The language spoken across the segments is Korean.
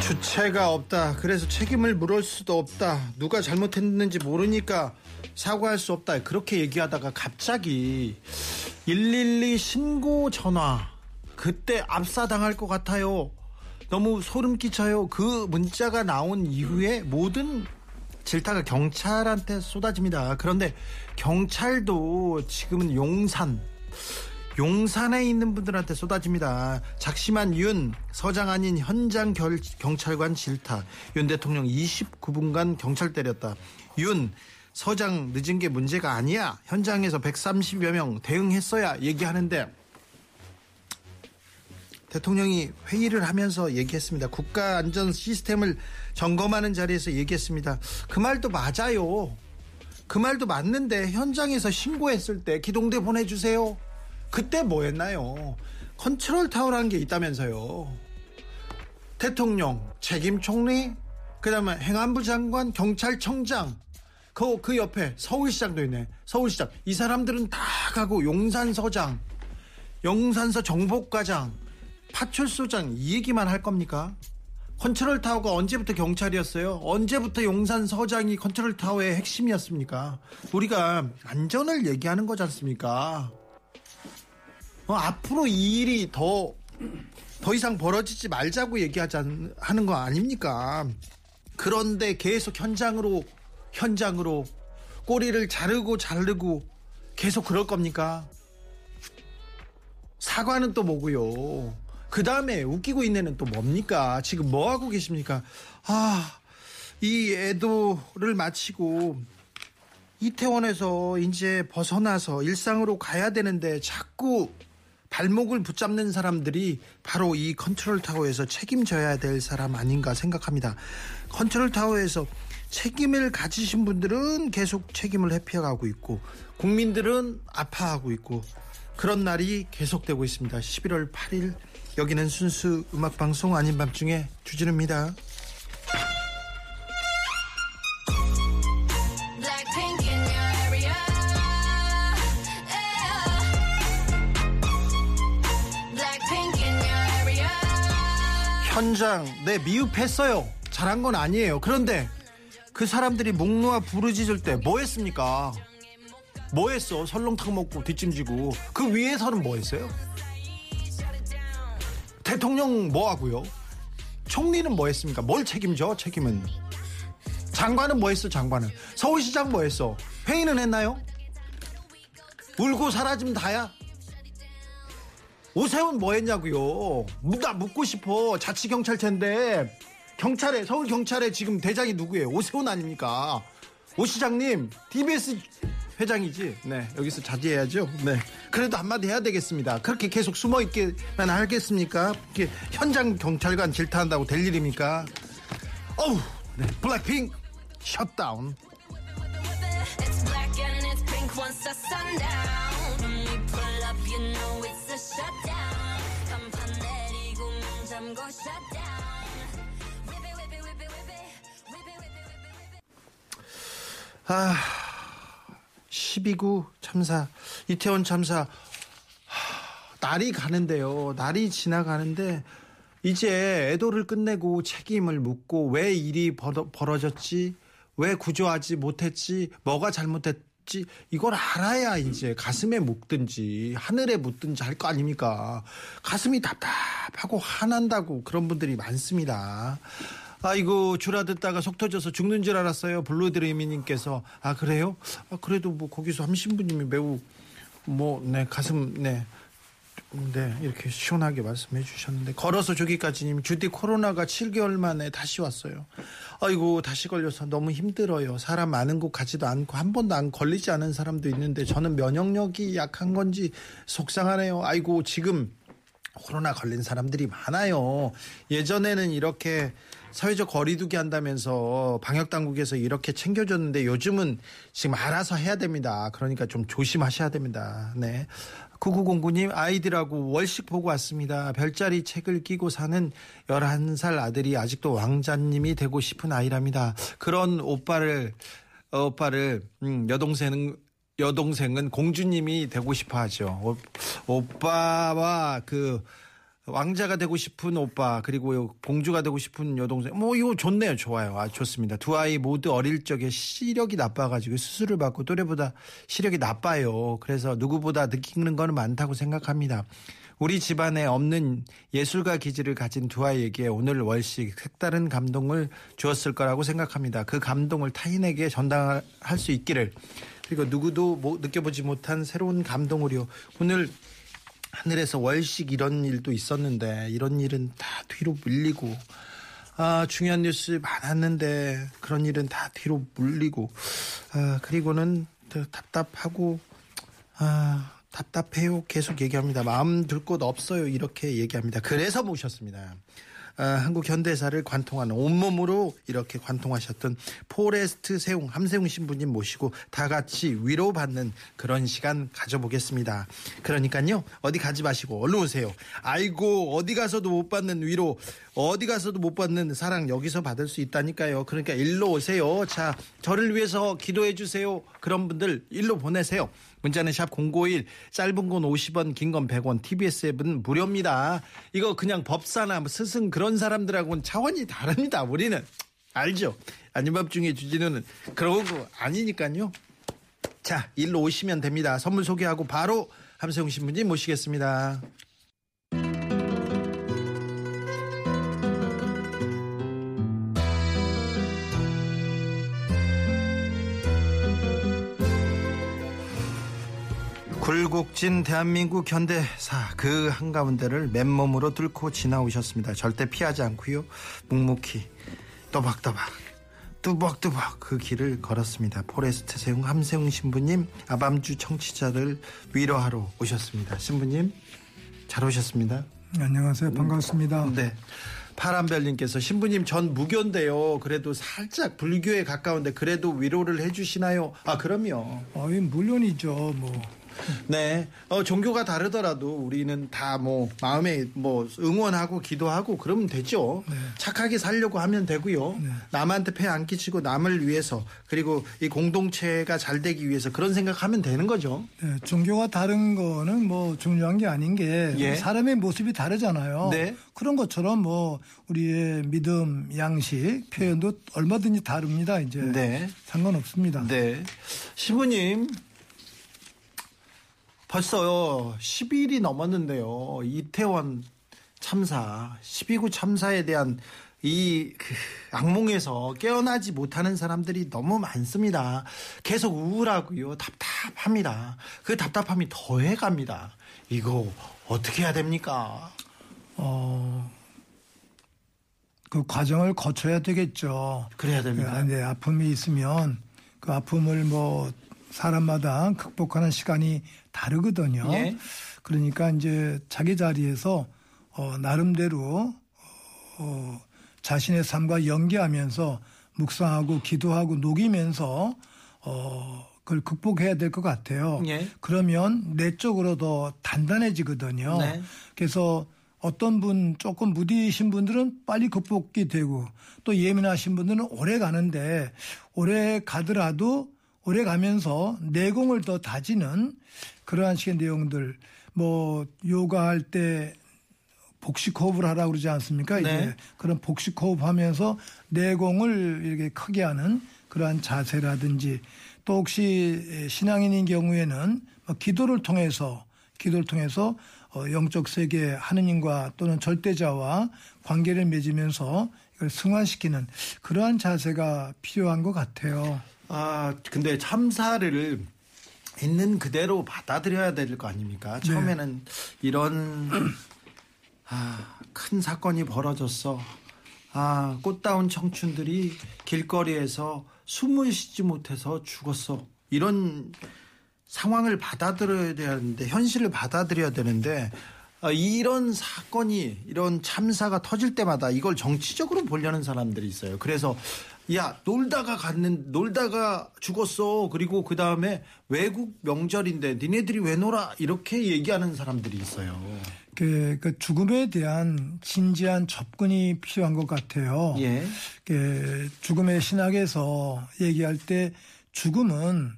주체가 없다. 그래서 책임을 물을 수도 없다. 누가 잘못했는지 모르니까 사과할 수 없다. 그렇게 얘기하다가 갑자기 112 신고 전화. 그때 압사당할 것 같아요. 너무 소름 끼쳐요. 그 문자가 나온 이후에 모든 질타가 경찰한테 쏟아집니다. 그런데 경찰도 지금은 용산 용산에 있는 분들한테 쏟아집니다. 작심한 윤 서장 아닌 현장 결, 경찰관 질타. 윤 대통령 29분간 경찰 때렸다. 윤 서장 늦은 게 문제가 아니야. 현장에서 130여 명 대응했어야 얘기하는데 대통령이 회의를 하면서 얘기했습니다. 국가 안전 시스템을 점검하는 자리에서 얘기했습니다. 그 말도 맞아요. 그 말도 맞는데 현장에서 신고했을 때 기동대 보내주세요. 그때 뭐 했나요? 컨트롤 타워라는 게 있다면서요. 대통령, 책임 총리, 그 다음에 행안부 장관, 경찰청장, 그, 그 옆에 서울시장도 있네. 서울시장. 이 사람들은 다 가고 용산서장, 용산서 정보과장, 파출소장 이 얘기만 할 겁니까? 컨트롤 타워가 언제부터 경찰이었어요? 언제부터 용산 서장이 컨트롤 타워의 핵심이었습니까? 우리가 안전을 얘기하는 거지 않습니까? 어, 앞으로 이 일이 더, 더 이상 벌어지지 말자고 얘기하지 않, 하는 거 아닙니까? 그런데 계속 현장으로, 현장으로 꼬리를 자르고 자르고 계속 그럴 겁니까? 사과는 또 뭐고요? 그 다음에 웃기고 있는 또 뭡니까? 지금 뭐 하고 계십니까? 아, 이 애도를 마치고 이태원에서 이제 벗어나서 일상으로 가야 되는데 자꾸 발목을 붙잡는 사람들이 바로 이 컨트롤 타워에서 책임져야 될 사람 아닌가 생각합니다. 컨트롤 타워에서 책임을 가지신 분들은 계속 책임을 회피해가고 있고 국민들은 아파하고 있고 그런 날이 계속되고 있습니다. 11월 8일 여기는 순수 음악 방송 아닌 밤중에 주진우입니다. 현장 네 미흡했어요. 잘한 건 아니에요. 그런데 그 사람들이 목 놓아 부르짖을 때 뭐 했습니까? 뭐 했어? 설렁탕 먹고 뒷짐지고 그 위에서는 뭐 했어요? 대통령 뭐 하고요? 총리는 뭐 했습니까? 뭘 책임져? 책임은 장관은 뭐 했어? 장관은 서울시장 뭐 했어? 회의는 했나요? 울고 사라지면 다야? 오세훈 뭐 했냐고요? 나 묻고 싶어. 자치경찰차인데 경찰에 서울 경찰에 지금 대장이 누구예요? 오세훈 아닙니까? 오 시장님 TBS 회장이지. 네 여기서 자제해야죠. 네 그래도 한마디 해야 되겠습니다. 그렇게 계속 숨어 있게만 하겠습니까? 이렇게 현장 경찰관 질타한다고 될 일입니까? 어우 네 블랙핑 셧다운. 아, 12구 참사, 이태원 참사, 하, 날이 가는데요. 날이 지나가는데, 이제 애도를 끝내고 책임을 묻고, 왜 일이 벌어, 벌어졌지? 왜 구조하지 못했지? 뭐가 잘못했지? 이걸 알아야 이제 가슴에 묻든지, 하늘에 묻든지 할 거 아닙니까? 가슴이 답답하고 화난다고 그런 분들이 많습니다. 아이고 줄어듣다가 속 터져서 죽는 줄 알았어요. 블루드리미님께서 아 그래요? 아 그래도 뭐 거기서 한 신부님이 매우 뭐네 가슴 네 네, 이렇게 시원하게 말씀해 주셨는데 걸어서 저기까지님 주디 코로나가 7개월 만에 다시 왔어요. 아이고 다시 걸려서 너무 힘들어요. 사람 많은 곳 가지도 않고 한 번도 안 걸리지 않은 사람도 있는데 저는 면역력이 약한 건지 속상하네요. 아이고 지금 코로나 걸린 사람들이 많아요. 예전에는 이렇게 사회적 거리두기 한다면서 방역 당국에서 이렇게 챙겨줬는데 요즘은 지금 알아서 해야 됩니다. 그러니까 좀 조심하셔야 됩니다. 네. 9909님 아이들하고 월식 보고 왔습니다. 별자리 책을 끼고 사는 11살 아들이 아직도 왕자님이 되고 싶은 아이랍니다. 그런 오빠를 어, 오빠를 음, 여동생은 여동생은 공주님이 되고 싶어 하죠. 오, 오빠와 그 왕자가 되고 싶은 오빠 그리고 공주가 되고 싶은 여동생. 뭐 이거 좋네요. 좋아요. 아 좋습니다. 두 아이 모두 어릴 적에 시력이 나빠가지고 수술을 받고 또래보다 시력이 나빠요. 그래서 누구보다 느끼는 거는 많다고 생각합니다. 우리 집안에 없는 예술가 기질을 가진 두 아이에게 오늘 월식 색다른 감동을 주었을 거라고 생각합니다. 그 감동을 타인에게 전달할 수 있기를. 그리고 누구도 뭐 느껴보지 못한 새로운 감동을요. 오늘 하늘에서 월식 이런 일도 있었는데 이런 일은 다 뒤로 밀리고 아 중요한 뉴스 많았는데 그런 일은 다 뒤로 물리고 아 그리고는 더 답답하고 아 답답해요. 계속 얘기합니다. 마음 둘 곳 없어요. 이렇게 얘기합니다. 그래서 모셨습니다. 아, 한국 현대사를 관통하는 온몸으로 이렇게 관통하셨던 포레스트 세웅 함세웅 신부님 모시고 다 같이 위로받는 그런 시간 가져보겠습니다. 그러니까요 어디 가지 마시고 얼른 오세요. 아이고 어디 가서도 못 받는 위로 어디 가서도 못 받는 사랑 여기서 받을 수 있다니까요. 그러니까 일로 오세요. 자 저를 위해서 기도해 주세요. 그런 분들 일로 보내세요. 문자는 샵 051, 짧은 건 50원, 긴 건 100원, TBS 앱은 무료입니다. 이거 그냥 법사나 뭐 스승 그런 사람들하고는 차원이 다릅니다. 우리는. 알죠? 밤 중에 주진우는 그런 거 아니니까요. 자, 일로 오시면 됩니다. 선물 소개하고 바로 함세웅 신부님 모시겠습니다. 굴곡진 대한민국 현대사 그 한가운데를 맨몸으로 뚫고 지나오셨습니다. 절대 피하지 않고요. 묵묵히 또박또박 뚜벅뚜벅 그 길을 걸었습니다. 포레스트 세웅 함세웅 신부님 아밤주 청취자를 위로하러 오셨습니다. 신부님 잘 오셨습니다. 안녕하세요. 반갑습니다. 네. 파란별님께서 신부님 전 무교인데요. 그래도 살짝 불교에 가까운데 그래도 위로를 해주시나요? 아 그럼요. 어이 물론이죠. 뭐 네. 어, 종교가 다르더라도 우리는 다 뭐 마음에 뭐 응원하고 기도하고 그러면 되죠. 네. 착하게 살려고 하면 되고요. 남한테 폐 안 끼치고 남을 위해서 그리고 이 공동체가 잘 되기 위해서 그런 생각하면 되는 거죠. 네, 종교가 다른 거는 뭐 중요한 게 아닌 게 예. 사람의 모습이 다르잖아요. 네. 그런 것처럼 뭐 우리의 믿음, 양식, 표현도 얼마든지 다릅니다. 이제 네. 상관없습니다. 네. 신부님 벌써요 10일이 넘었는데요. 이태원 참사, 12구 참사에 대한 이 그, 악몽에서 깨어나지 못하는 사람들이 너무 많습니다. 계속 우울하고요. 답답합니다. 그 답답함이 더해갑니다. 이거 어떻게 해야 됩니까? 어, 그 과정을 거쳐야 되겠죠. 그래야 됩니다. 네, 아픔이 있으면 그 아픔을 뭐 사람마다 극복하는 시간이 다르거든요. 예. 그러니까 이제 자기 자리에서 어, 나름대로 어, 자신의 삶과 연계하면서 묵상하고 기도하고 녹이면서 어, 그걸 극복해야 될 것 같아요. 예. 그러면 내적으로 더 단단해지거든요. 네. 그래서 어떤 분 조금 무디신 분들은 빨리 극복이 되고 또 예민하신 분들은 오래 가는데 오래 가더라도 오래 가면서 내공을 더 다지는 그러한 식의 내용들 뭐 요가할 때 복식 호흡을 하라고 그러지 않습니까? 네. 이제 그런 복식 호흡 하면서 내공을 이렇게 크게 하는 그러한 자세라든지 또 혹시 신앙인인 경우에는 뭐 기도를 통해서 기도를 통해서 어, 영적 세계 하느님과 또는 절대자와 관계를 맺으면서 이걸 승화시키는 그러한 자세가 필요한 것 같아요. 아, 근데 참사를 있는 그대로 받아들여야 될 거 아닙니까? 처음에는 이런 아, 큰 사건이 벌어졌어. 아, 꽃다운 청춘들이 길거리에서 숨을 쉬지 못해서 죽었어. 이런 상황을 받아들여야 되는데 현실을 받아들여야 되는데 아, 이런 사건이 이런 참사가 터질 때마다 이걸 정치적으로 보려는 사람들이 있어요. 그래서 야 놀다가 갔는 놀다가 죽었어. 그리고 그 다음에 외국 명절인데 니네들이 왜 놀아 이렇게 얘기하는 사람들이 있어요. 그, 그 죽음에 대한 진지한 접근이 필요한 것 같아요. 예, 그 죽음의 신학에서 얘기할 때 죽음은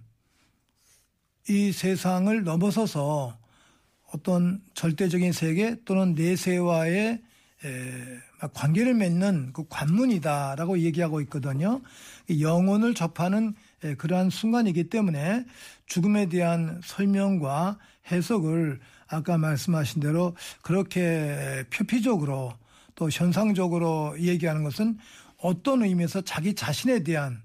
이 세상을 넘어서서 어떤 절대적인 세계 또는 내세와의 에, 막 관계를 맺는 그 관문이다라고 얘기하고 있거든요. 이 영혼을 접하는 에, 그러한 순간이기 때문에 죽음에 대한 설명과 해석을 아까 말씀하신 대로 그렇게 표피적으로 또 현상적으로 얘기하는 것은 어떤 의미에서 자기 자신에 대한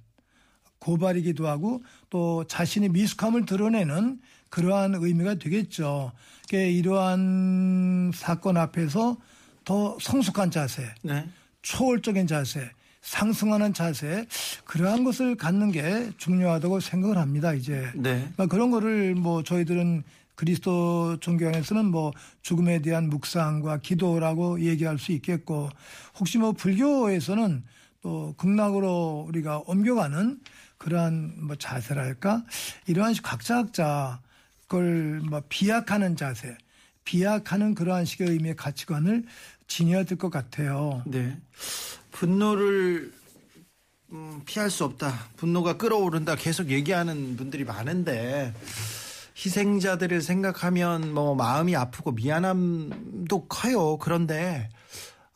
고발이기도 하고 또 자신의 미숙함을 드러내는 그러한 의미가 되겠죠. 이러한 사건 앞에서 더 성숙한 자세, 네, 초월적인 자세, 상승하는 자세, 그러한 것을 갖는 게 중요하다고 생각을 합니다, 이제. 네, 그러니까 그런 거를 뭐 저희들은 그리스도 종교 안에서는 뭐 죽음에 대한 묵상과 기도라고 얘기할 수 있겠고 혹시 뭐 불교에서는 또 극락으로 우리가 옮겨가는 그러한 뭐 자세랄까? 이러한 식 각자 각자 그걸 뭐 비약하는 자세 비약하는 그러한 식의 의미의 가치관을 지녀야 될것 같아요. 네. 분노를 음, 피할 수 없다. 분노가 끌어오른다. 계속 얘기하는 분들이 많은데 희생자들을 생각하면 뭐 마음이 아프고 미안함도 커요. 그런데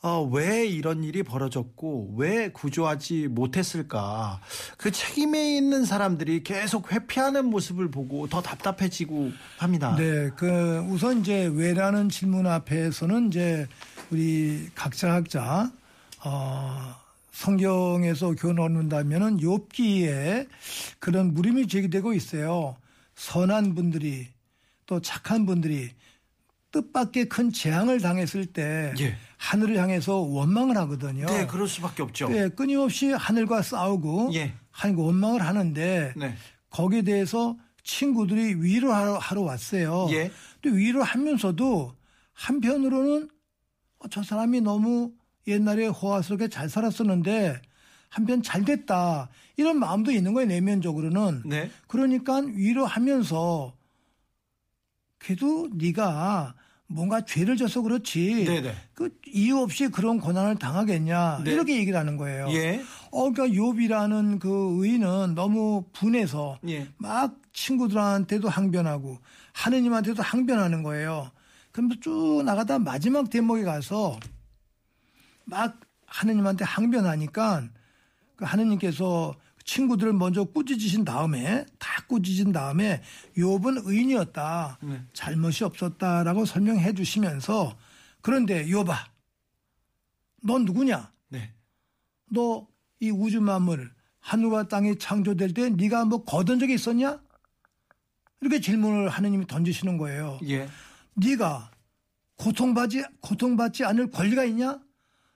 어, 왜 이런 일이 벌어졌고 왜 구조하지 못했을까? 그 책임에 있는 사람들이 계속 회피하는 모습을 보고 더 답답해지고 합니다. 네, 그 우선 이제 왜라는 질문 앞에서는 이제 우리 각자 각자 어 성경에서 교훈 얻는다면은 욥기에 그런 물음이 제기되고 있어요. 선한 분들이 또 착한 분들이 뜻밖의 큰 재앙을 당했을 때 예. 하늘을 향해서 원망을 하거든요. 네, 그럴 수밖에 없죠. 네, 끊임없이 하늘과 싸우고 예. 하늘과 원망을 하는데 네. 거기에 대해서 친구들이 위로하러 하러 왔어요. 예. 또 위로하면서도 한편으로는 어, 저 사람이 너무 옛날에 호화스럽게 잘 살았었는데 한편 잘 됐다 이런 마음도 있는 거예요 내면적으로는. 네. 그러니까 위로하면서 그래도 네가 뭔가 죄를 져서 그렇지. 네네. 그 이유 없이 그런 고난을 당하겠냐 네. 이렇게 얘기를 하는 거예요. 예. 어, 그러니까 욥이라는 그 의인은 너무 분해서 예. 막 친구들한테도 항변하고 하느님한테도 항변하는 거예요. 그러면서 쭉 나가다 마지막 대목에 가서 막 하느님한테 항변하니까 그 하느님께서 친구들을 먼저 꾸짖으신 다음에 다 꾸짖은 다음에 욥은 의인이었다. 네. 잘못이 없었다라고 설명해 주시면서 그런데 욥아 넌 누구냐? 네. 너 이 우주 만물 하늘과 땅이 창조될 때 네가 뭐 거둔 적이 있었냐? 이렇게 질문을 하느님이 던지시는 거예요. 예. 네가 고통받지 고통받지 않을 권리가 있냐?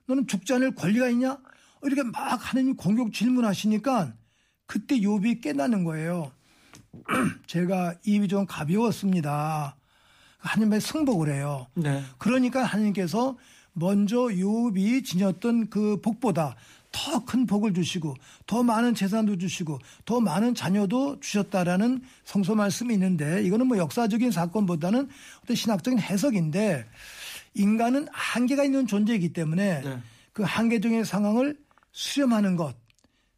너는 죽지 않을 권리가 있냐? 이렇게 막 하느님 공격 질문하시니까 그때 욥이 깨닫는 거예요. 제가 입이 좀 가벼웠습니다. 하나님의 승복을 해요. 네. 그러니까 하나님께서 먼저 욥이 지녔던 그 복보다 더 큰 복을 주시고 더 많은 재산도 주시고 더 많은 자녀도 주셨다라는 성서 말씀이 있는데 이거는 뭐 역사적인 사건보다는 어떤 신학적인 해석인데 인간은 한계가 있는 존재이기 때문에 네. 그 한계적인 상황을 수렴하는 것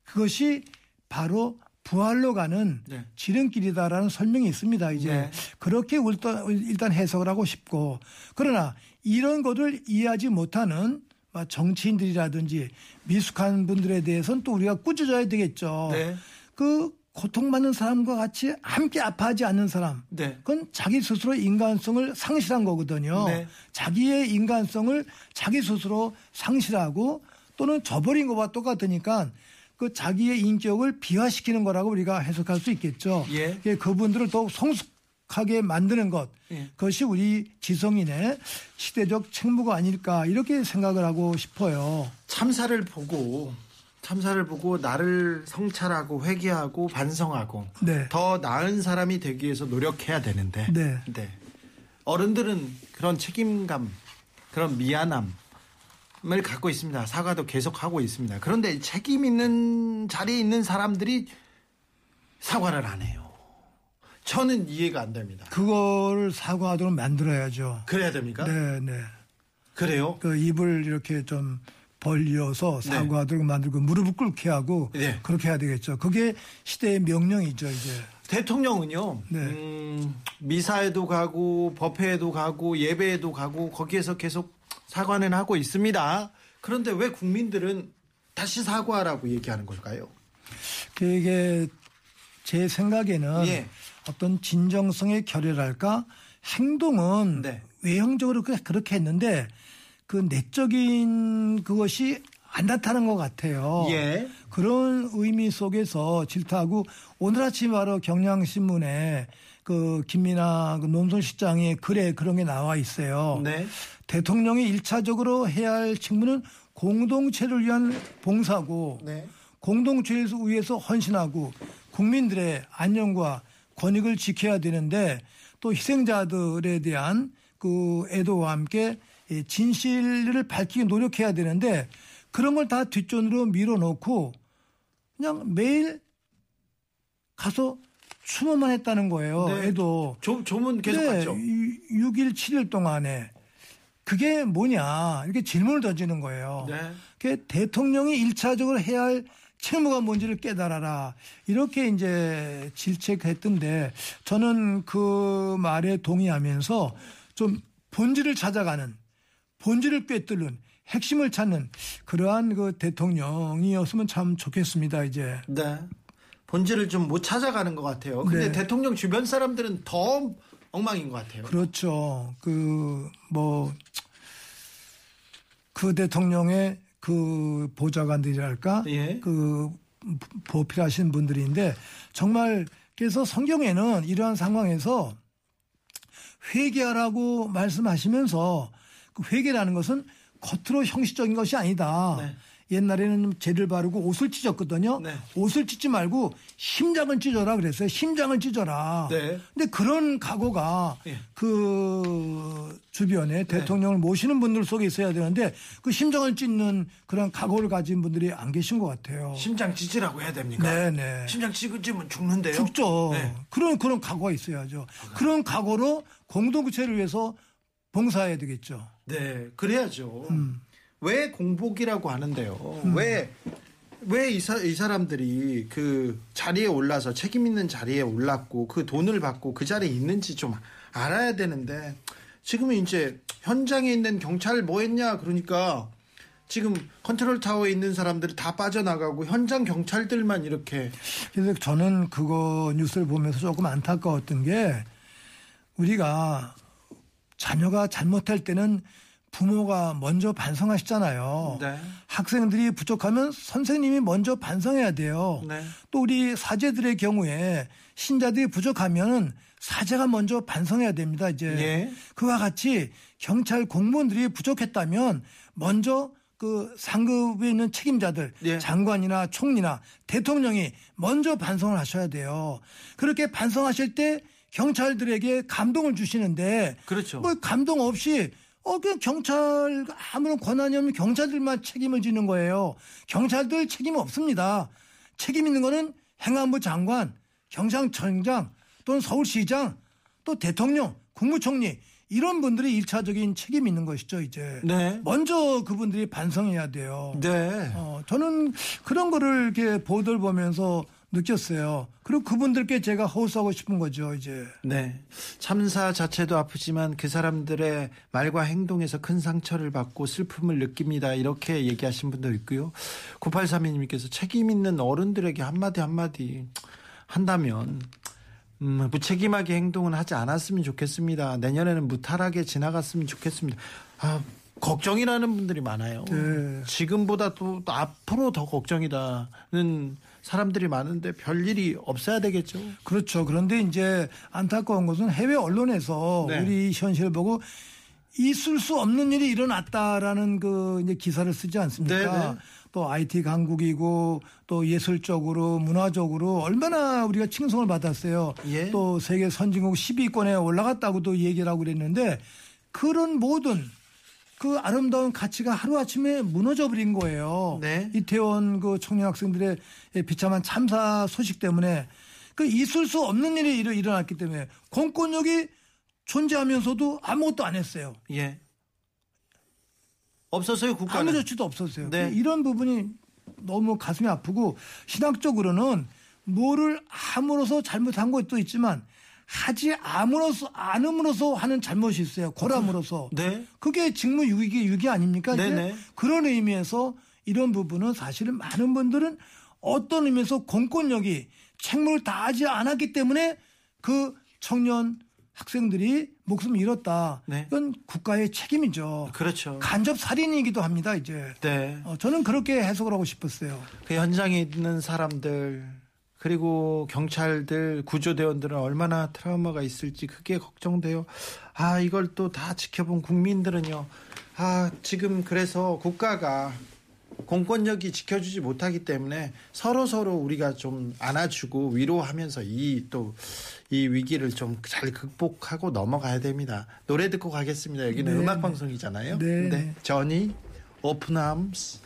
그것이 바로 부활로 가는 네. 지름길이다라는 설명이 있습니다. 이제 네. 그렇게 일단, 일단 해석을 하고 싶고 그러나 이런 것을 이해하지 못하는 막 정치인들이라든지 미숙한 분들에 대해서는 또 우리가 꾸짖어야 되겠죠. 네. 그 고통받는 사람과 같이 함께 아파하지 않는 사람. 네. 그건 자기 스스로 인간성을 상실한 거거든요. 네. 자기의 인간성을 자기 스스로 상실하고 또는 저버린 것과 똑같으니까 그그 자기의 인격을 비화시키는 거라고 우리가 해석할 수 있겠죠. 예. 예, 그분들을 더욱 성숙 하게 만드는 것. 예. 그것이 우리 지성인의 시대적 책무가 아닐까 이렇게 생각을 하고 싶어요. 참사를 보고 참사를 보고 나를 성찰하고 회개하고 반성하고 네. 더 나은 사람이 되기 위해서 노력해야 되는데 네. 어른들은 그런 책임감 그런 미안함 을 갖고 있습니다. 사과도 계속 하고 있습니다. 그런데 책임 있는 자리에 있는 사람들이 사과를 안 해요. 저는 이해가 안 됩니다. 그거를 사과하도록 만들어야죠. 그래야 됩니까? 네, 네. 그래요? 그 입을 이렇게 좀 벌려서 사과하도록 만들고 무릎을 꿇게 하고 네. 그렇게 해야 되겠죠. 그게 시대의 명령이죠, 이제. 대통령은요, 네. 음, 미사에도 가고 법회에도 가고 예배에도 가고 거기에서 계속 사과는 하고 있습니다. 그런데 왜 국민들은 다시 사과하라고 얘기하는 걸까요? 그게 제 생각에는 예. 어떤 진정성의 결여랄까 행동은 네. 외형적으로 그- 그렇게 했는데 그 내적인 그것이 안 나타난 것 같아요. 예. 그런 의미 속에서 질타하고 오늘 아침 바로 경향신문에 그 김민아 그 농촌시장의 글에 그런 게 나와 있어요. 네. 대통령이 일차적으로 해야 할 직무는 공동체를 위한 봉사고 네. 공동체를 위해서 헌신하고 국민들의 안녕과 권익을 지켜야 되는데 또 희생자들에 대한 그 애도와 함께 이 진실을 밝히기 노력해야 되는데 그런 걸 다 뒷전으로 밀어놓고 그냥 매일 가서 추모만 했다는 거예요. 네. 애도. 조, 조문 계속 네, 갔죠. 6일, 7일 동안에 그게 뭐냐 이렇게 질문을 던지는 거예요. 네. 그 대통령이 일차적으로 해야 할 책무가 뭔지를 깨달아라. 이렇게 이제 질책했던데 저는 그 말에 동의하면서 좀 본질을 찾아가는 본질을 꿰뚫는 핵심을 찾는 그러한 그 대통령이었으면 참 좋겠습니다. 이제 네. 본질을 좀 못 찾아가는 것 같아요. 근데 네. 대통령 주변 사람들은 더 엉망인 것 같아요. 그렇죠. 그, 뭐, 그 대통령의 그 보좌관들이랄까? 예. 그 보필하신 분들인데 정말 그래서 성경에는 이러한 상황에서 회개하라고 말씀하시면서 그 회개라는 것은 겉으로 형식적인 것이 아니다. 네. 옛날에는 죄를 바르고 옷을 찢었거든요. 네. 옷을 찢지 말고 심장을 찢어라 그랬어요. 심장을 찢어라. 네. 근데 그런 각오가 예. 그 주변에 네. 대통령을 모시는 분들 속에 있어야 되는데 그 심장을 찢는 그런 각오를 가진 분들이 안 계신 것 같아요. 심장 찢으라고 해야 됩니까? 네네. 심장 찢으면 죽는데요. 죽죠. 네. 그런 그런 각오가 있어야죠. 그런 각오로 공동체를 위해서 봉사해야 되겠죠. 네, 그래야죠. 음. 왜 공복이라고 하는데요? 왜, 왜이이 사람들이 그 자리에 올라서 책임 있는 자리에 올랐고 그 돈을 받고 그 자리에 있는지 좀 알아야 되는데 지금은 이제 현장에 있는 경찰 뭐 했냐? 그러니까 지금 컨트롤 타워에 있는 사람들이 다 빠져나가고 현장 경찰들만 이렇게. 그래서 저는 그거 뉴스를 보면서 조금 안타까웠던 게 우리가 자녀가 잘못할 때는 부모가 먼저 반성하시잖아요. 네. 학생들이 부족하면 선생님이 먼저 반성해야 돼요. 네. 또 우리 사제들의 경우에 신자들이 부족하면 사제가 먼저 반성해야 됩니다. 이제 예. 그와 같이 경찰 공무원들이 부족했다면 먼저 그 상급에 있는 책임자들 예. 장관이나 총리나 대통령이 먼저 반성을 하셔야 돼요. 그렇게 반성하실 때 경찰들에게 감동을 주시는데 그렇죠. 뭐 감동 없이 어, 그냥 경찰 아무런 권한이 없는 경찰들만 책임을 지는 거예요. 경찰들 책임 없습니다. 책임 있는 거는 행안부 장관, 경상청장 또는 서울시장 또 대통령, 국무총리 이런 분들이 일차적인 책임 있는 것이죠, 이제. 네. 먼저 그분들이 반성해야 돼요. 네. 어, 저는 그런 거를 이렇게 보도를 보면서 느꼈어요. 그리고 그분들께 제가 호소하고 싶은 거죠, 이제. 네. 참사 자체도 아프지만 그 사람들의 말과 행동에서 큰 상처를 받고 슬픔을 느낍니다. 이렇게 얘기하신 분도 있고요. 9832님께서 책임 있는 어른들에게 한마디 한마디 한다면 음, 무책임하게 행동은 하지 않았으면 좋겠습니다. 내년에는 무탈하게 지나갔으면 좋겠습니다. 아, 걱정이라는 분들이 많아요. 네. 지금보다 또, 또 앞으로 더 걱정이다는 사람들이 많은데 별 일이 없어야 되겠죠. 그렇죠. 그런데 이제 안타까운 것은 해외 언론에서 네. 우리 현실을 보고 있을 수 없는 일이 일어났다라는 그 이제 기사를 쓰지 않습니까? 네, 네. 또 IT 강국이고 또 예술적으로 문화적으로 얼마나 우리가 칭송을 받았어요. 예. 또 세계 선진국 10위권에 올라갔다고도 얘기를 하고 그랬는데 그런 모든 그 아름다운 가치가 하루아침에 무너져 버린 거예요. 네. 이태원 그 청년 학생들의 비참한 참사 소식 때문에 그 있을 수 없는 일이 일어- 일어났기 때문에 공권력이 존재하면서도 아무것도 안 했어요. 예. 없었어요, 국가는. 아무 조치도 없었어요. 네. 이런 부분이 너무 가슴이 아프고 신학적으로는 뭐를 함으로써 잘못한 것도 있지만 하지 않음으로써 않음으로써 하는 잘못이 있어요. 고람으로써. 네. 그게 직무유기 유기 아닙니까? 이제 네네. 그런 의미에서 이런 부분은 사실은 많은 분들은 어떤 의미에서 공권력이 책무를 다하지 않았기 때문에 그 청년 학생들이 목숨을 잃었다. 네. 이건 국가의 책임이죠. 그렇죠. 간접 살인이기도 합니다. 이제 네. 어, 저는 그렇게 해석을 하고 싶었어요. 그 현장에 있는 사람들 그리고 경찰들 구조대원들은 얼마나 트라우마가 있을지 그게 걱정돼요. 아 이걸 또 다 지켜본 국민들은요. 아 지금 그래서 국가가 공권력이 지켜주지 못하기 때문에 서로 서로 우리가 좀 안아주고 위로하면서 이 또이 위기를 좀 잘 극복하고 넘어가야 됩니다. 노래 듣고 가겠습니다. 여기는 네. 음악 방송이잖아요. 네. 저니 Open Arms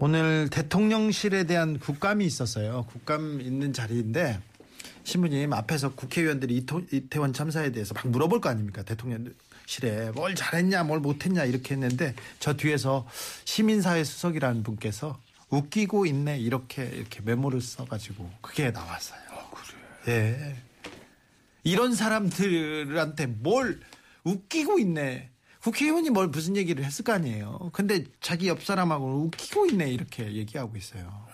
오늘 대통령실에 대한 국감이 있었어요. 국감 있는 자리인데 신부님 앞에서 국회의원들이 이토- 이태원 참사에 대해서 막 물어볼 거 아닙니까? 대통령실에 뭘 잘했냐, 뭘 못했냐 이렇게 했는데 저 뒤에서 시민사회 수석이라는 분께서 웃기고 있네 이렇게 이렇게 메모를 써가지고 그게 나왔어요. 예. 이런 사람들한테 뭘 웃기고 있네. 국회의원이 뭘 무슨 얘기를 했을 거 아니에요. 근데 자기 옆 사람하고 웃기고 있네 이렇게 얘기하고 있어요.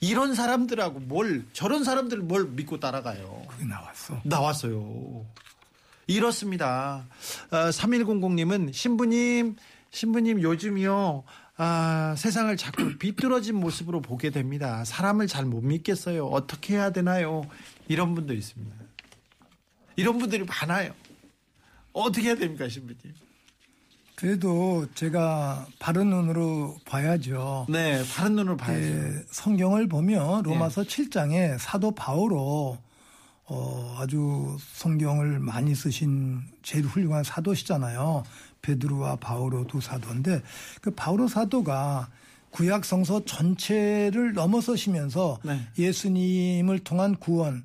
이런 사람들하고 뭘 저런 사람들 뭘 믿고 따라가요. 그게 나왔어. 나왔어요. 이렇습니다. 어, 3100님은 신부님, 신부님 요즘이요. 아, 세상을 자꾸 비뚤어진 모습으로 보게 됩니다. 사람을 잘 못 믿겠어요. 어떻게 해야 되나요? 이런 분도 있습니다. 이런 분들이 많아요. 어떻게 해야 됩니까, 신부님? 그래도 제가 바른 눈으로 봐야죠. 네, 바른 눈으로 봐야죠. 예, 성경을 보면 로마서 7장에 사도 바오로 어, 아주 성경을 많이 쓰신 제일 훌륭한 사도시잖아요. 베드로와 바오로 두 사도인데 그 바오로 사도가 구약 성서 전체를 넘어서시면서 네. 예수님을 통한 구원,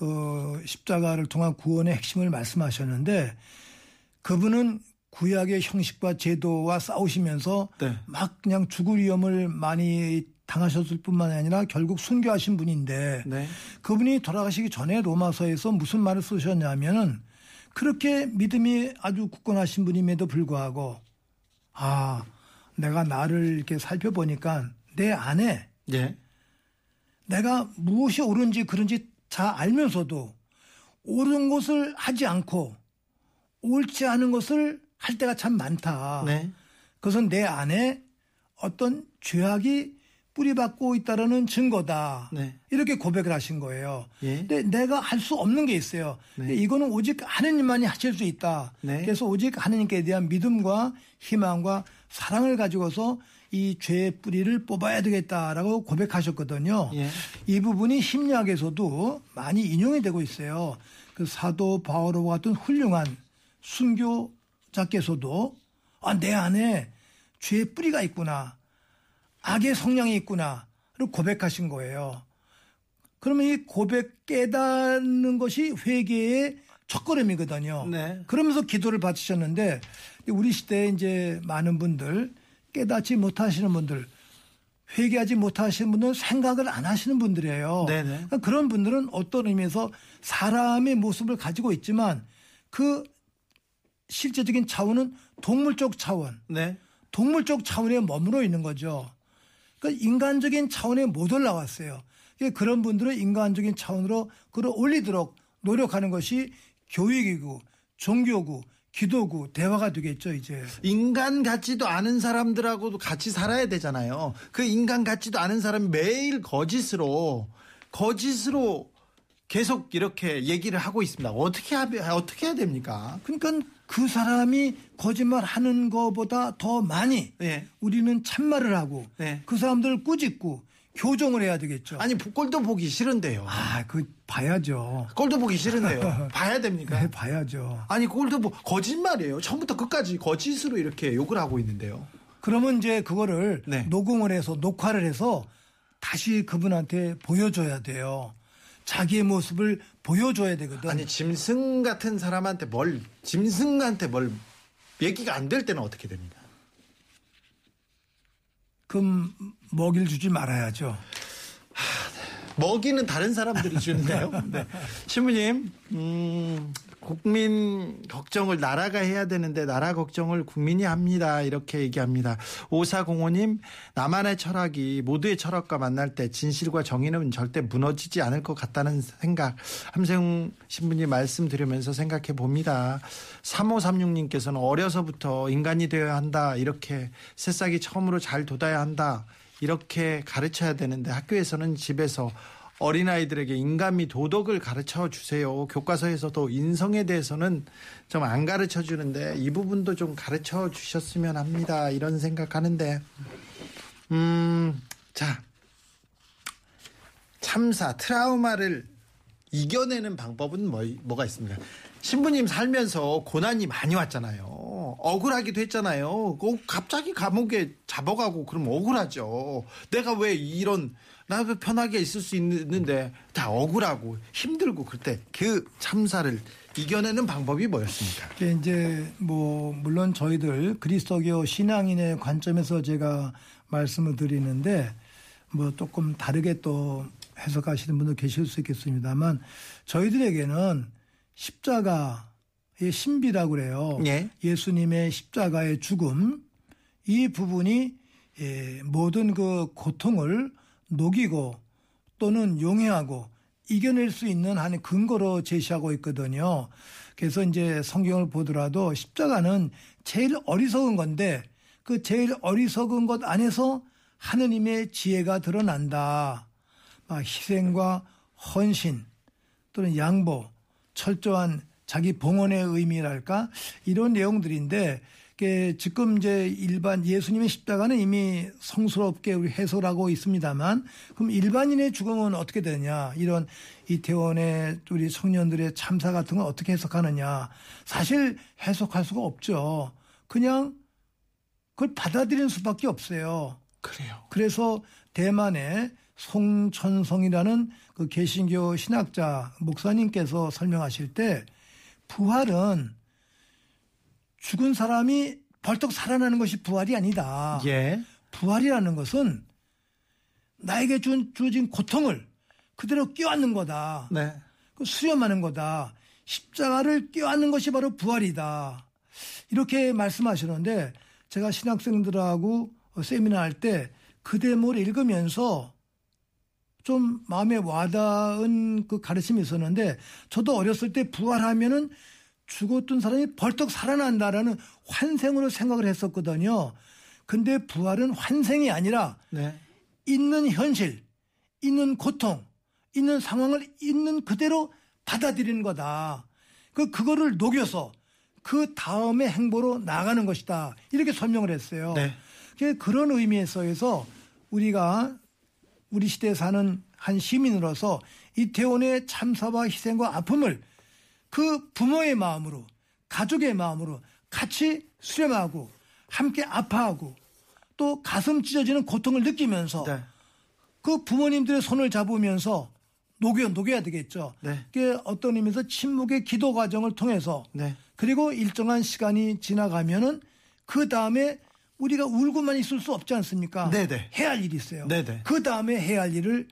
어, 십자가를 통한 구원의 핵심을 말씀하셨는데 그분은 구약의 형식과 제도와 싸우시면서 네. 막 그냥 죽을 위험을 많이 당하셨을 뿐만 아니라 결국 순교하신 분인데 네. 그분이 돌아가시기 전에 로마서에서 무슨 말을 쓰셨냐면은 그렇게 믿음이 아주 굳건하신 분임에도 불구하고 아 내가 나를 이렇게 살펴보니까 내 안에 예. 내가 무엇이 옳은지 그른지 잘 알면서도 옳은 것을 하지 않고 옳지 않은 것을 할 때가 참 많다. 네. 그것은 내 안에 어떤 죄악이 뿌리박고 있다라는 증거다. 네. 이렇게 고백을 하신 거예요. 예. 근데 내가 할 수 없는 게 있어요. 네. 이거는 오직 하느님만이 하실 수 있다. 네. 그래서 오직 하느님께 대한 믿음과 희망과 사랑을 가지고서 이 죄의 뿌리를 뽑아야 되겠다라고 고백하셨거든요. 예. 이 부분이 심리학에서도 많이 인용이 되고 있어요. 그 사도 바오로 같은 훌륭한 순교자께서도 아, 내 안에 죄의 뿌리가 있구나. 악의 성향이 있구나를 고백하신 거예요. 그러면 이 고백 깨닫는 것이 회개의 첫걸음이거든요. 네. 그러면서 기도를 바치셨는데 우리 시대에 이제 많은 분들 깨닫지 못하시는 분들 회개하지 못하시는 분들은 생각을 안 하시는 분들이에요. 네네. 그러니까 그런 분들은 어떤 의미에서 사람의 모습을 가지고 있지만 그 실제적인 차원은 동물적 차원, 네. 동물적 차원에 머물러 있는 거죠. 그러니까 인간적인 차원에 못 올라왔어요. 그러니까 그런 분들은 인간적인 차원으로 끌어올리도록 노력하는 것이 교육이고 종교고 기도고 대화가 되겠죠 이제. 인간 같지도 않은 사람들하고도 같이 살아야 되잖아요. 그 인간 같지도 않은 사람이 매일 거짓으로 거짓으로 계속 이렇게 얘기를 하고 있습니다. 어떻게 하, 어떻게 해야 됩니까? 그러니까 그 사람이 거짓말 하는 것보다 더 많이 예. 우리는 참말을 하고 네. 그 사람들을 꾸짖고 교정을 해야 되겠죠. 아니 꼴도 보기 싫은데요. 아, 그 봐야죠. 꼴도 보기 싫은데요. 봐야 됩니까? 네, 봐야죠. 아니 꼴도 보 거짓말이에요. 처음부터 끝까지 거짓으로 이렇게 욕을 하고 있는데요. 그러면 이제 그거를 네. 녹음을 해서 녹화를 해서 다시 그분한테 보여줘야 돼요. 자기의 모습을 보여줘야 되거든. 아니 짐승 같은 사람한테 뭘 짐승한테 뭘 얘기가 안 될 때는 어떻게 됩니까? 그럼 먹이를 주지 말아야죠. 먹이는 다른 사람들이 주는데요. 네. 신부님, 음, 국민 걱정을 나라가 해야 되는데 나라 걱정을 국민이 합니다. 이렇게 얘기합니다. 5405님, 나만의 철학이 모두의 철학과 만날 때 진실과 정의는 절대 무너지지 않을 것 같다는 생각. 함세웅 신부님 말씀 드리면서 생각해 봅니다. 3536님께서는 어려서부터 인간이 되어야 한다. 이렇게 새싹이 처음으로 잘 돋아야 한다. 이렇게 가르쳐야 되는데 학교에서는 집에서 어린아이들에게 인간미 도덕을 가르쳐 주세요. 교과서에서도 인성에 대해서는 좀 안 가르쳐 주는데 이 부분도 좀 가르쳐 주셨으면 합니다. 이런 생각하는데 음, 자. 참사 트라우마를 이겨내는 방법은 뭐, 뭐가 있습니까? 신부님 살면서 고난이 많이 왔잖아요. 억울하기도 했잖아요. 꼭 갑자기 감옥에 잡아가고 그러면 억울하죠. 내가 왜 이런 나도 편하게 있을 수 있는데 다 억울하고 힘들고 그럴 때 그 참사를 이겨내는 방법이 뭐였습니까? 이게 이제 뭐 물론 저희들 그리스도교 신앙인의 관점에서 제가 말씀을 드리는데 뭐 조금 다르게 또 해석하시는 분도 계실 수 있겠습니다만 저희들에게는 십자가의 신비라고 그래요. 예. 예수님의 십자가의 죽음 이 부분이 예, 모든 그 고통을 녹이고 또는 용해하고 이겨낼 수 있는 한 근거로 제시하고 있거든요. 그래서 이제 성경을 보더라도 십자가는 제일 어리석은 건데 그 제일 어리석은 것 안에서 하느님의 지혜가 드러난다. 막 희생과 헌신 또는 양보, 철저한 자기 봉헌의 의미랄까 이런 내용들인데 지금 이제 일반 예수님의 십자가는 이미 성스럽게 우리 해설하고 있습니다만 그럼 일반인의 죽음은 어떻게 되냐? 이런 이태원의 우리 청년들의 참사 같은 건 어떻게 해석하느냐? 사실 해석할 수가 없죠. 그냥 그걸 받아들이는 수밖에 없어요. 그래요. 그래서 대만의 송천성이라는 그 개신교 신학자 목사님께서 설명하실 때 부활은 죽은 사람이 벌떡 살아나는 것이 부활이 아니다. 예. 부활이라는 것은 나에게 준, 주어진 고통을 그대로 껴안는 거다. 네. 그 수렴하는 거다. 십자가를 껴안는 것이 바로 부활이다. 이렇게 말씀하시는데 제가 신학생들하고 세미나 할 때 그 대목을 읽으면서 좀 마음에 와닿은 그 가르침이 있었는데 저도 어렸을 때 부활하면은 죽었던 사람이 벌떡 살아난다라는 환생으로 생각을 했었거든요. 근데 부활은 환생이 아니라 네. 있는 현실, 있는 고통, 있는 상황을 있는 그대로 받아들이는 거다. 그 그거를 녹여서 그 다음에 행보로 나가는 것이다. 이렇게 설명을 했어요. 네. 그 그런 의미에서 우리가 우리 시대에 사는 한 시민으로서 이태원의 참사와 희생과 아픔을 그 부모의 마음으로 가족의 마음으로 같이 수렴하고 함께 아파하고 또 가슴 찢어지는 고통을 느끼면서 네. 그 부모님들의 손을 잡으면서 녹여 녹여야 되겠죠. 네. 그게 어떤 의미에서 침묵의 기도 과정을 통해서 네. 그리고 일정한 시간이 지나가면은 그 다음에 우리가 울고만 있을 수 없지 않습니까? 네네. 해야 할 일이 있어요. 네네. 그 다음에 해야 할 일을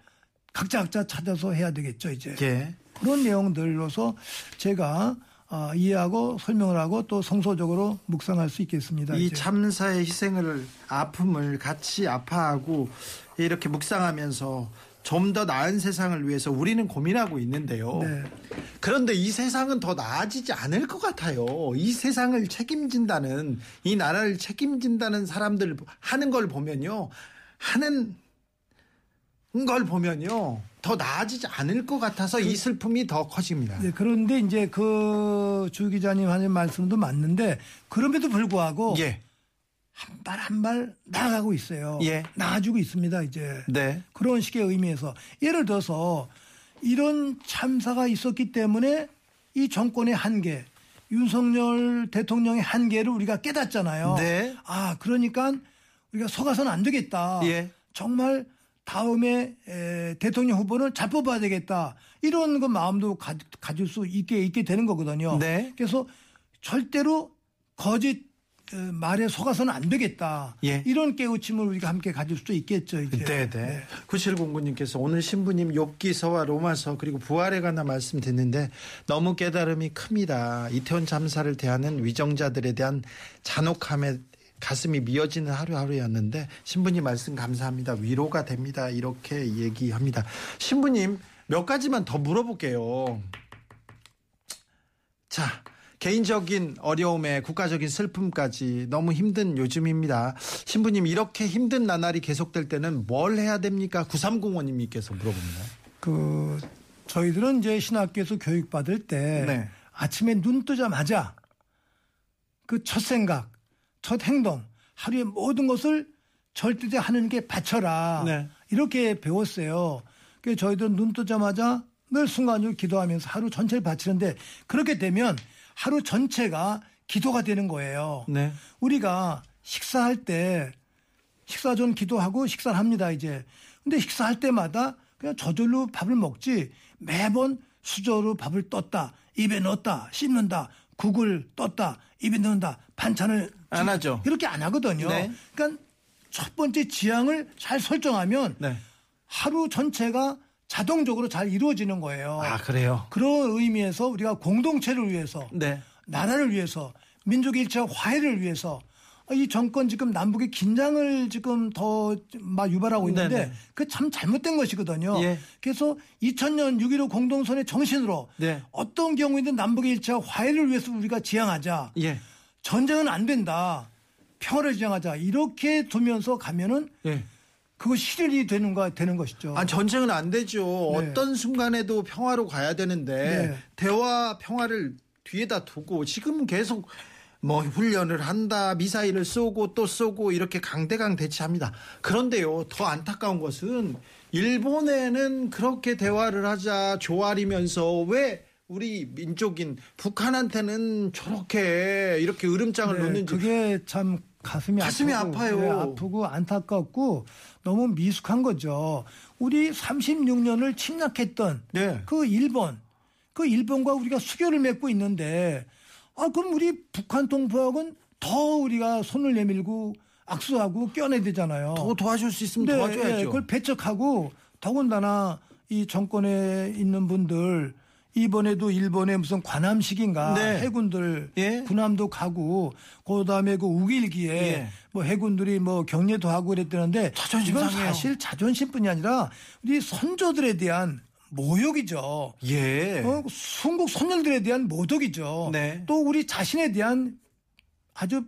각자 각자 찾아서 해야 되겠죠, 이제. 예. 그런 내용들로서 제가 어, 이해하고 설명을 하고 또 성소적으로 묵상할 수 있겠습니다. 이 이제. 참사의 희생을 아픔을 같이 아파하고 이렇게 묵상하면서 좀 더 나은 세상을 위해서 우리는 고민하고 있는데요. 네. 그런데 이 세상은 더 나아지지 않을 것 같아요. 이 세상을 책임진다는 이 나라를 책임진다는 사람들 하는 걸 보면요. 하는 걸 보면요. 더 나아지지 않을 것 같아서 이 슬픔이 더 커집니다. 네, 그런데 이제 그 주 기자님 하는 말씀도 맞는데 그럼에도 불구하고 예. 한발 한 발 나아가고 있어요. 예. 나아지고 있습니다, 이제. 네. 그런 식의 의미에서 예를 들어서 이런 참사가 있었기 때문에 이 정권의 한계, 윤석열 대통령의 한계를 우리가 깨닫잖아요. 네. 아, 그러니까 우리가 속아서는 안 되겠다. 예. 정말 다음에 에, 대통령 후보는 잘 뽑아야 되겠다. 이런 그 마음도 가, 가질 수 있게 있게 되는 거거든요. 네. 그래서 절대로 거짓 어, 말에 속아서는 안 되겠다. 예. 이런 깨우침을 우리가 함께 가질 수도 있겠죠. 이제. 네, 네. 9709님께서 오늘 신부님 욥기서와 로마서 그리고 부활에 관한 말씀 듣는데 너무 깨달음이 큽니다. 이태원 참사를 대하는 위정자들에 대한 잔혹함에 가슴이 미어지는 하루하루였는데 신부님 말씀 감사합니다. 위로가 됩니다. 이렇게 얘기합니다. 신부님 몇 가지만 더 물어볼게요. 자, 개인적인 어려움에 국가적인 슬픔까지 너무 힘든 요즘입니다. 신부님 이렇게 힘든 나날이 계속될 때는 뭘 해야 됩니까? 9305님께서 물어봅니다. 그 저희들은 이제 신학교에서 교육받을 때 네. 아침에 눈 뜨자마자 그 첫 생각, 첫 행동, 하루의 모든 것을 절대대 하느님께 바쳐라. 네. 이렇게 배웠어요. 그래서 저희들은 눈 뜨자마자 늘 순간적으로 기도하면서 하루 전체를 바치는데 그렇게 되면 하루 전체가 기도가 되는 거예요. 네. 우리가 식사할 때 식사 전 기도하고 식사를 합니다 이제. 근데 식사할 때마다 그냥 저절로 밥을 먹지 매번 수저로 밥을 떴다 입에 넣었다 씹는다 국을 떴다 입에 넣는다 반찬을 안 하죠. 이렇게 안 하거든요. 네. 그러니까 첫 번째 지향을 잘 설정하면 네. 하루 전체가 자동적으로 잘 이루어지는 거예요. 아, 그래요? 그런 의미에서 우리가 공동체를 위해서 네. 나라를 위해서 민족 일체와 화해를 위해서 이 정권 지금 남북의 긴장을 지금 더 막 유발하고 있는데 네네. 그참 잘못된 것이거든요. 예. 그래서 2000년 6.15 공동선의 정신으로 네. 어떤 경우에든 남북의 일체와 화해를 위해서 우리가 지향하자. 예. 전쟁은 안 된다. 평화를 지향하자. 이렇게 두면서 가면은 예. 그거 실현이 되는 거 되는 것이죠. 아, 전쟁은 안 되죠. 네. 어떤 순간에도 평화로 가야 되는데 네. 대화 평화를 뒤에다 두고 지금은 계속 뭐 훈련을 한다, 미사일을 쏘고 또 쏘고 이렇게 강대강 대치합니다. 그런데요, 더 안타까운 것은 일본에는 그렇게 대화를 하자 조아리면서 왜 우리 민족인 북한한테는 저렇게 이렇게 으름장을 네, 놓는지 그게 참 가슴이, 가슴이 아프고, 아파요. 네, 아프고 안타깝고 너무 미숙한 거죠. 우리 36년을 침략했던 네. 그 일본, 그 일본과 우리가 수교를 맺고 있는데 아 그럼 우리 북한 동포하고는 더 우리가 손을 내밀고 악수하고 껴내야 되잖아요. 더 도와줄 수 있으면 네, 도와줘야죠. 예, 그걸 배척하고 더군다나 이 정권에 있는 분들 이번에도 일본에 무슨 관함식인가 네. 해군들 예. 군함도 가고 그다음에 그 우길기에 예. 뭐 해군들이 뭐 경례도 하고 그랬다는데 자존심 이건 상해요. 사실 자존심뿐이 아니라 우리 선조들에 대한 모욕이죠. 예. 어, 순국 선열들에 대한 모독이죠. 네. 또 우리 자신에 대한 아주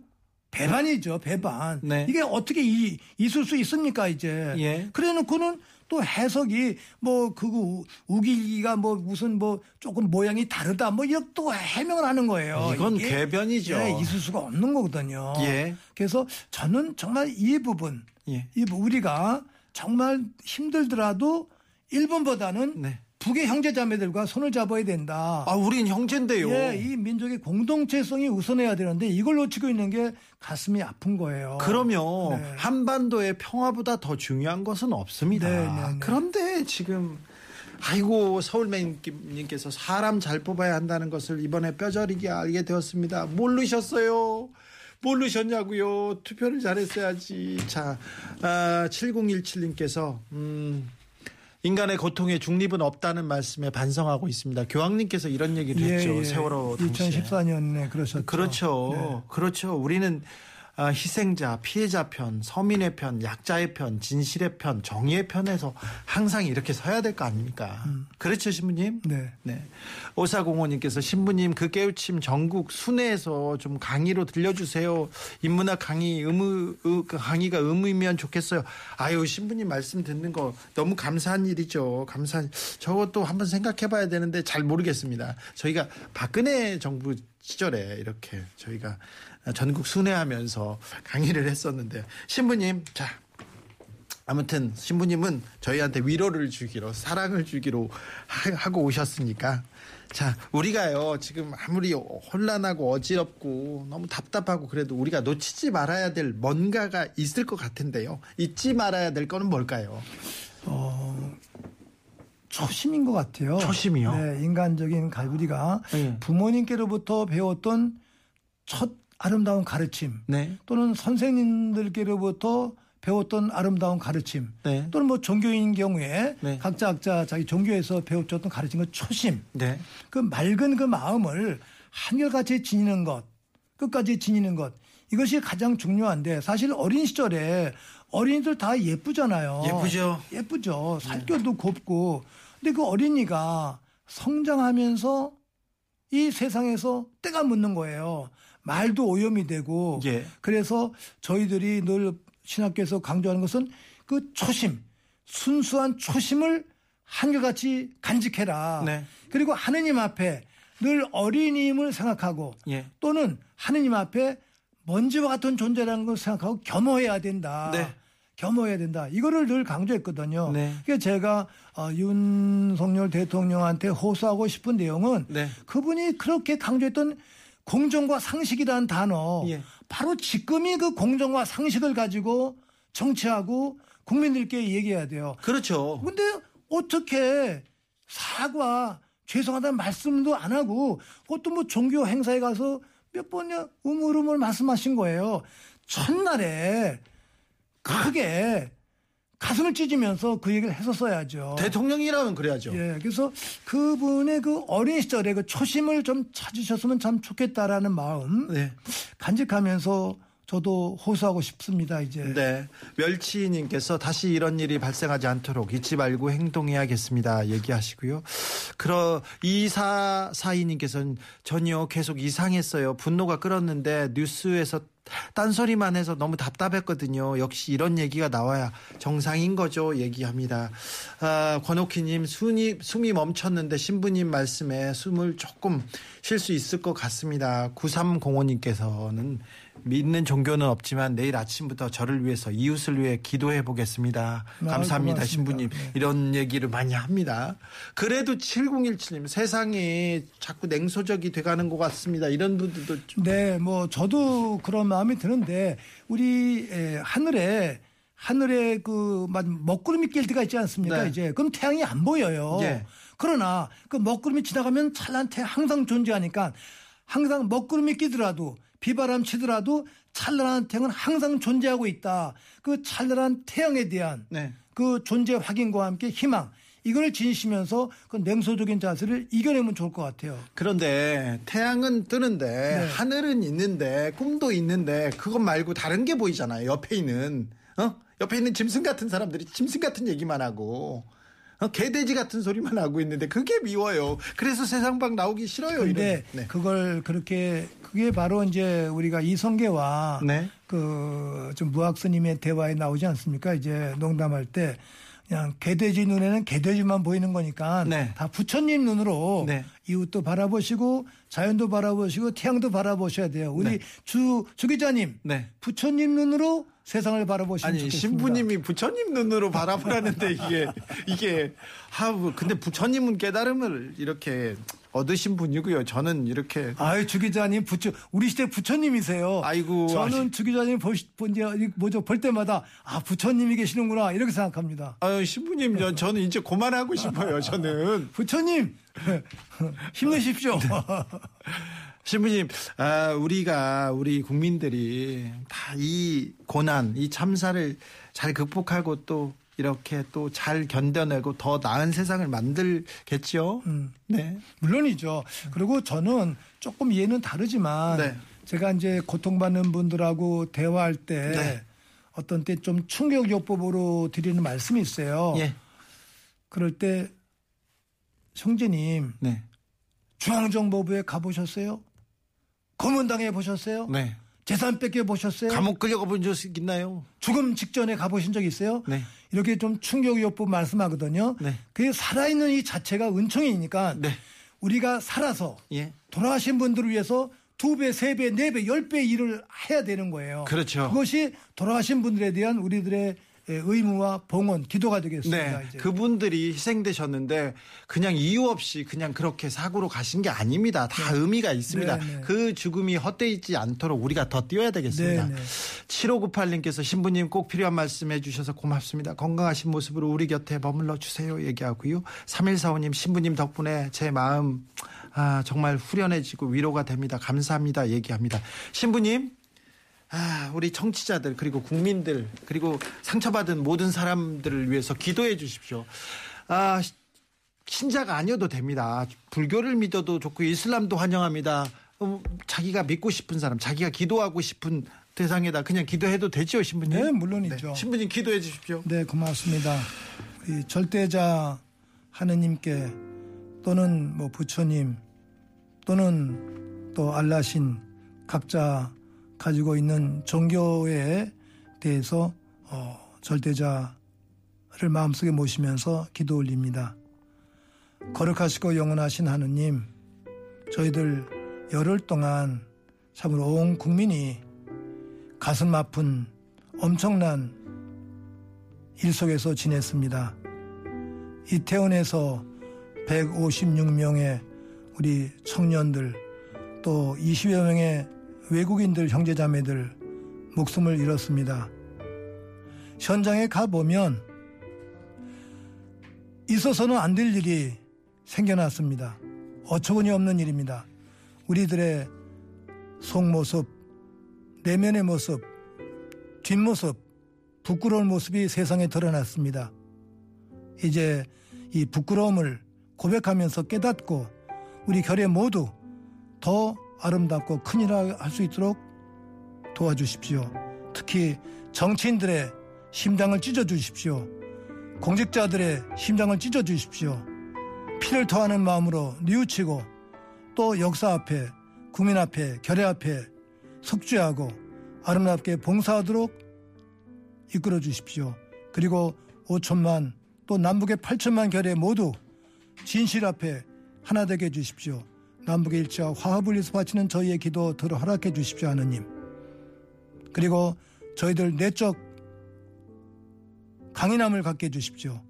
배반이죠, 배반. 네. 이게 어떻게 이, 있을 수 있습니까, 이제. 예. 그래 놓고는 또 해석이 뭐 그거 우길기가 뭐 무슨 뭐 조금 모양이 다르다 뭐 이렇게 또 해명을 하는 거예요. 이건 궤변이죠. 예, 있을 수가 없는 거거든요. 예. 그래서 저는 정말 이 부분, 예. 이 부- 우리가 정말 힘들더라도 일본보다는 네. 북의 형제자매들과 손을 잡아야 된다. 아, 우린 형제인데요. 예, 이 민족의 공동체성이 우선해야 되는데 이걸 놓치고 있는 게 가슴이 아픈 거예요. 그러면 네. 한반도의 평화보다 더 중요한 것은 없습니다. 네, 네, 네. 그런데 지금 아이고 서울맨님께서 사람 잘 뽑아야 한다는 것을 이번에 뼈저리게 알게 되었습니다. 모르셨어요? 모르셨냐고요? 투표를 잘했어야지. 자, 아, 7017님께서 음, 인간의 고통에 중립은 없다는 말씀에 반성하고 있습니다. 교황님께서 이런 얘기를 했죠. 세월호 당시에. 2014년에 그러셨죠. 그렇죠. 네. 그렇죠. 우리는 아, 희생자, 피해자 편, 서민의 편, 약자의 편, 진실의 편, 정의의 편에서 항상 이렇게 서야 될 거 아닙니까? 그렇죠, 신부님? 네. 네. 오사공호님께서 신부님 그 깨우침 전국 순회에서 좀 강의로 들려주세요. 인문학 강의 의무 의- 그 강의가 의무이면 좋겠어요. 아유 신부님 말씀 듣는 거 너무 감사한 일이죠. 감사. 저것도 한번 생각해봐야 되는데 잘 모르겠습니다. 저희가 박근혜 정부 시절에 이렇게 저희가 전국 순회하면서 강의를 했었는데 신부님 자 아무튼 신부님은 저희한테 위로를 주기로 사랑을 주기로 하- 하고 오셨으니까 자 우리가요 지금 아무리 혼란하고 어지럽고 너무 답답하고 그래도 우리가 놓치지 말아야 될 뭔가가 있을 것 같은데요 잊지 말아야 될 거는 뭘까요? 초심인 것 같아요. 초심이요? 네, 인간적인 갈부리가 네. 부모님께로부터 배웠던 첫 아름다운 가르침 네, 또는 선생님들께로부터 배웠던 아름다운 가르침 네. 또는 뭐 종교인 경우에 네. 각자 각자 자기 종교에서 배웠던 가르침의 초심 네, 그 맑은 그 마음을 한결같이 지니는 것, 끝까지 지니는 것, 이것이 가장 중요한데 사실 어린 시절에 어린이들 다 예쁘잖아요. 예쁘죠. 예쁘죠. 살결도 곱고. 근데 그 어린이가 성장하면서 이 세상에서 때가 묻는 거예요. 말도 오염이 되고. 예. 그래서 저희들이 늘 신학교에서 강조하는 것은 그 초심, 순수한 초심을 한결같이 간직해라. 네. 그리고 하느님 앞에 늘 어린이임을 생각하고 예. 또는 하느님 앞에 먼지와 같은 존재라는 걸 생각하고 겸허해야 된다. 네. 겸허해야 된다. 이거를 늘 강조했거든요. 네. 그래서 제가 어, 윤석열 대통령한테 호소하고 싶은 내용은 네. 그분이 그렇게 강조했던 공정과 상식이라는 단어 예. 바로 지금이 그 공정과 상식을 가지고 정치하고 국민들께 얘기해야 돼요. 그렇죠. 근데 어떻게 사과 죄송하다는 말씀도 안 하고 그것도 뭐 종교 행사에 가서 몇 번이나 우물우물 말씀하신 거예요. 첫날에 크게 가슴을 찢으면서 그 얘기를 했었어야죠. 대통령이라면 그래야죠. 예, 그래서 그분의 그 어린 시절의 그 초심을 좀 찾으셨으면 참 좋겠다라는 마음 네. 간직하면서 저도 호소하고 싶습니다. 이제 네. 멸치님께서 다시 이런 일이 발생하지 않도록 잊지 말고 행동해야겠습니다. 얘기하시고요. 그러 이사 사이님께서는 전혀 계속 이상했어요. 분노가 끌었는데 뉴스에서 딴소리만 해서 너무 답답했거든요. 역시 이런 얘기가 나와야 정상인 거죠. 얘기합니다. 아, 권옥희님 숨이, 숨이 멈췄는데 신부님 말씀에 숨을 조금 쉴 수 있을 것 같습니다. 9305님께서는 믿는 종교는 없지만 내일 아침부터 저를 위해서 이웃을 위해 기도해 보겠습니다. 아, 감사합니다, 고맙습니다. 신부님. 네. 이런 얘기를 많이 합니다. 그래도 7017님 세상이 자꾸 냉소적이 돼가는 것 같습니다. 이런 분들도 좀 네, 뭐 저도 그런 마음이 드는데 우리 에, 하늘에 하늘에 그막 먹구름이 낄 때가 있지 않습니까? 네. 이제 그럼 태양이 안 보여요. 예. 그러나 그 먹구름이 지나가면 찬란 태양 항상 존재하니까 항상 먹구름이 끼더라도 비바람 치더라도 찬란한 태양은 항상 존재하고 있다. 그 찬란한 태양에 대한 네. 그 존재 확인과 함께 희망 이걸 지니시면서 그 냉소적인 자세를 이겨내면 좋을 것 같아요. 그런데 태양은 뜨는데 네. 하늘은 있는데 꿈도 있는데 그것 말고 다른 게 보이잖아요. 옆에 있는 어? 옆에 있는 짐승 같은 사람들이 짐승 같은 얘기만 하고 어? 개돼지 같은 소리만 하고 있는데 그게 미워요. 그래서 세상 밖 나오기 싫어요. 근데. 네. 그걸 그렇게 그게 바로 이제 우리가 이성계와 네. 그좀 무학 스님의 대화에 나오지 않습니까? 이제 농담할 때 그냥 개돼지 눈에는 개돼지만 보이는 거니까 네. 다 부처님 눈으로 네. 이웃도 바라보시고 자연도 바라보시고 태양도 바라보셔야 돼요. 우리 네. 주, 주 기자님 네. 부처님 눈으로 세상을 바라보시면 아니 좋겠습니다. 신부님이 부처님 눈으로 바라보라는데 이게 이게 하 근데 부처님은 깨달음을 이렇게 얻으신 분이고요. 저는 이렇게 아유 주 기자님 부처 우리 시대 부처님이세요. 아이고, 저는. 주 기자님 볼, 본 이제 뭐죠 볼 때마다 아 부처님이 계시는구나 이렇게 생각합니다. 아유 신부님 저, 저는 이제 그만하고 싶어요. 저는 부처님 힘내십시오. 신부님, 아, 우리가, 우리 국민들이 다 이 고난, 이 참사를 잘 극복하고 또 이렇게 또 잘 견뎌내고 더 나은 세상을 만들겠죠. 음. 네. 물론이죠. 그리고 저는 조금 이해는 다르지만 네. 제가 이제 고통받는 분들하고 대화할 때 네. 어떤 때 좀 충격요법으로 드리는 말씀이 있어요. 예. 그럴 때 형제님 네. 중앙정보부에 가보셨어요? 고문당해 보셨어요? 네. 재산 뺏겨 보셨어요? 감옥 끌려가 본 적 있나요? 죽음 직전에 가보신 적 있어요? 네. 이렇게 좀 충격요법 말씀하거든요. 네. 그게 살아있는 이 자체가 은총이니까 네. 우리가 살아서 예. 돌아가신 분들을 위해서 두 배, 세 배, 네 배, 열 배 일을 해야 되는 거예요. 그렇죠. 그것이 돌아가신 분들에 대한 우리들의 의무와 봉헌, 기도가 되겠습니다. 네. 이제. 그분들이 희생되셨는데 그냥 이유 없이 그냥 그렇게 사고로 가신 게 아닙니다. 다 의미가 있습니다. 네, 네. 그 죽음이 헛되지 않도록 우리가 더 뛰어야 되겠습니다. 네, 네. 7598님께서 신부님 꼭 필요한 말씀 해주셔서 고맙습니다. 건강하신 모습으로 우리 곁에 머물러 주세요. 얘기하고요. 3145님 신부님 덕분에 제 마음 아, 정말 후련해지고 위로가 됩니다. 감사합니다. 얘기합니다. 신부님 아, 우리 청취자들 그리고 국민들 그리고 상처받은 모든 사람들을 위해서 기도해 주십시오. 아, 시- 신자가 아니어도 됩니다. 불교를 믿어도 좋고 이슬람도 환영합니다. 어, 자기가 믿고 싶은 사람, 자기가 기도하고 싶은 대상에다 그냥 기도해도 되죠, 신부님? 네, 물론이죠. 신부님 기도해 주십시오. 네, 고맙습니다. 절대자 하느님께 또는 뭐 부처님 또는 또 알라신 각자 가지고 있는 종교에 대해서 어, 절대자를 마음속에 모시면서 기도 올립니다. 거룩하시고 영원하신 하느님, 저희들 열흘 동안 참으로 온 국민이 가슴 아픈 엄청난 일 속에서 지냈습니다. 이태원에서 156명의 우리 청년들 또 20여 명의 외국인들 형제자매들 목숨을 잃었습니다. 현장에 가보면 있어서는 안 될 일이 생겨났습니다. 어처구니 없는 일입니다. 우리들의 속모습, 내면의 모습, 뒷모습, 부끄러운 모습이 세상에 드러났습니다. 이제 이 부끄러움을 고백하면서 깨닫고 우리 결의 모두 더 아름답고 큰일 할수 있도록 도와주십시오. 특히 정치인들의 심장을 찢어 주십시오. 공직자들의 심장을 찢어 주십시오. 피를 토하는 마음으로 뉘우치고 또 역사 앞에 국민 앞에 결의 앞에 속죄하고 아름답게 봉사하도록 이끌어 주십시오. 그리고 5천만 또 남북의 8천만 결의 모두 진실 앞에 하나 되게 해 주십시오. 남북의 일치와 화합을 위해서 바치는 저희의 기도 들어 허락해 주십시오 하느님. 그리고 저희들 내적 강인함을 갖게 해 주십시오.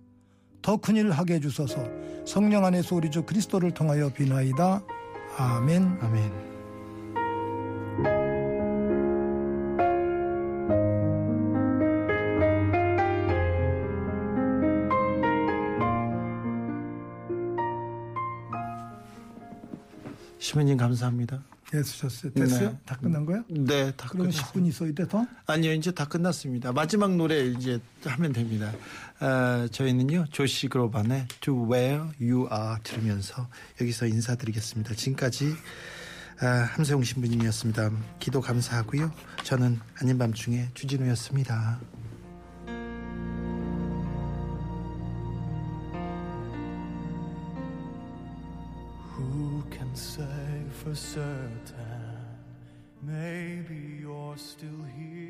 더 큰 일을 하게 해 주소서 성령 안에서 우리 주 그리스도를 통하여 비나이다. 아멘. 아멘. 시민님 감사합니다. 예, 쓰셨어요. 됐어요? 네. 다 끝난 거야? 네, 다 그러면 끝났습니다. 10분 있어야 돼 더? 아니요, 이제 다 끝났습니다. 마지막 노래 이제 하면 됩니다. 아, 저희는요, 조시 그로반의 To Where You Are 들으면서 여기서 인사드리겠습니다. 지금까지 아, 함세용 신부님이었습니다. 기도 감사하고요. 저는 아닌 밤중에 주진우였습니다. Certain? Maybe you're still here.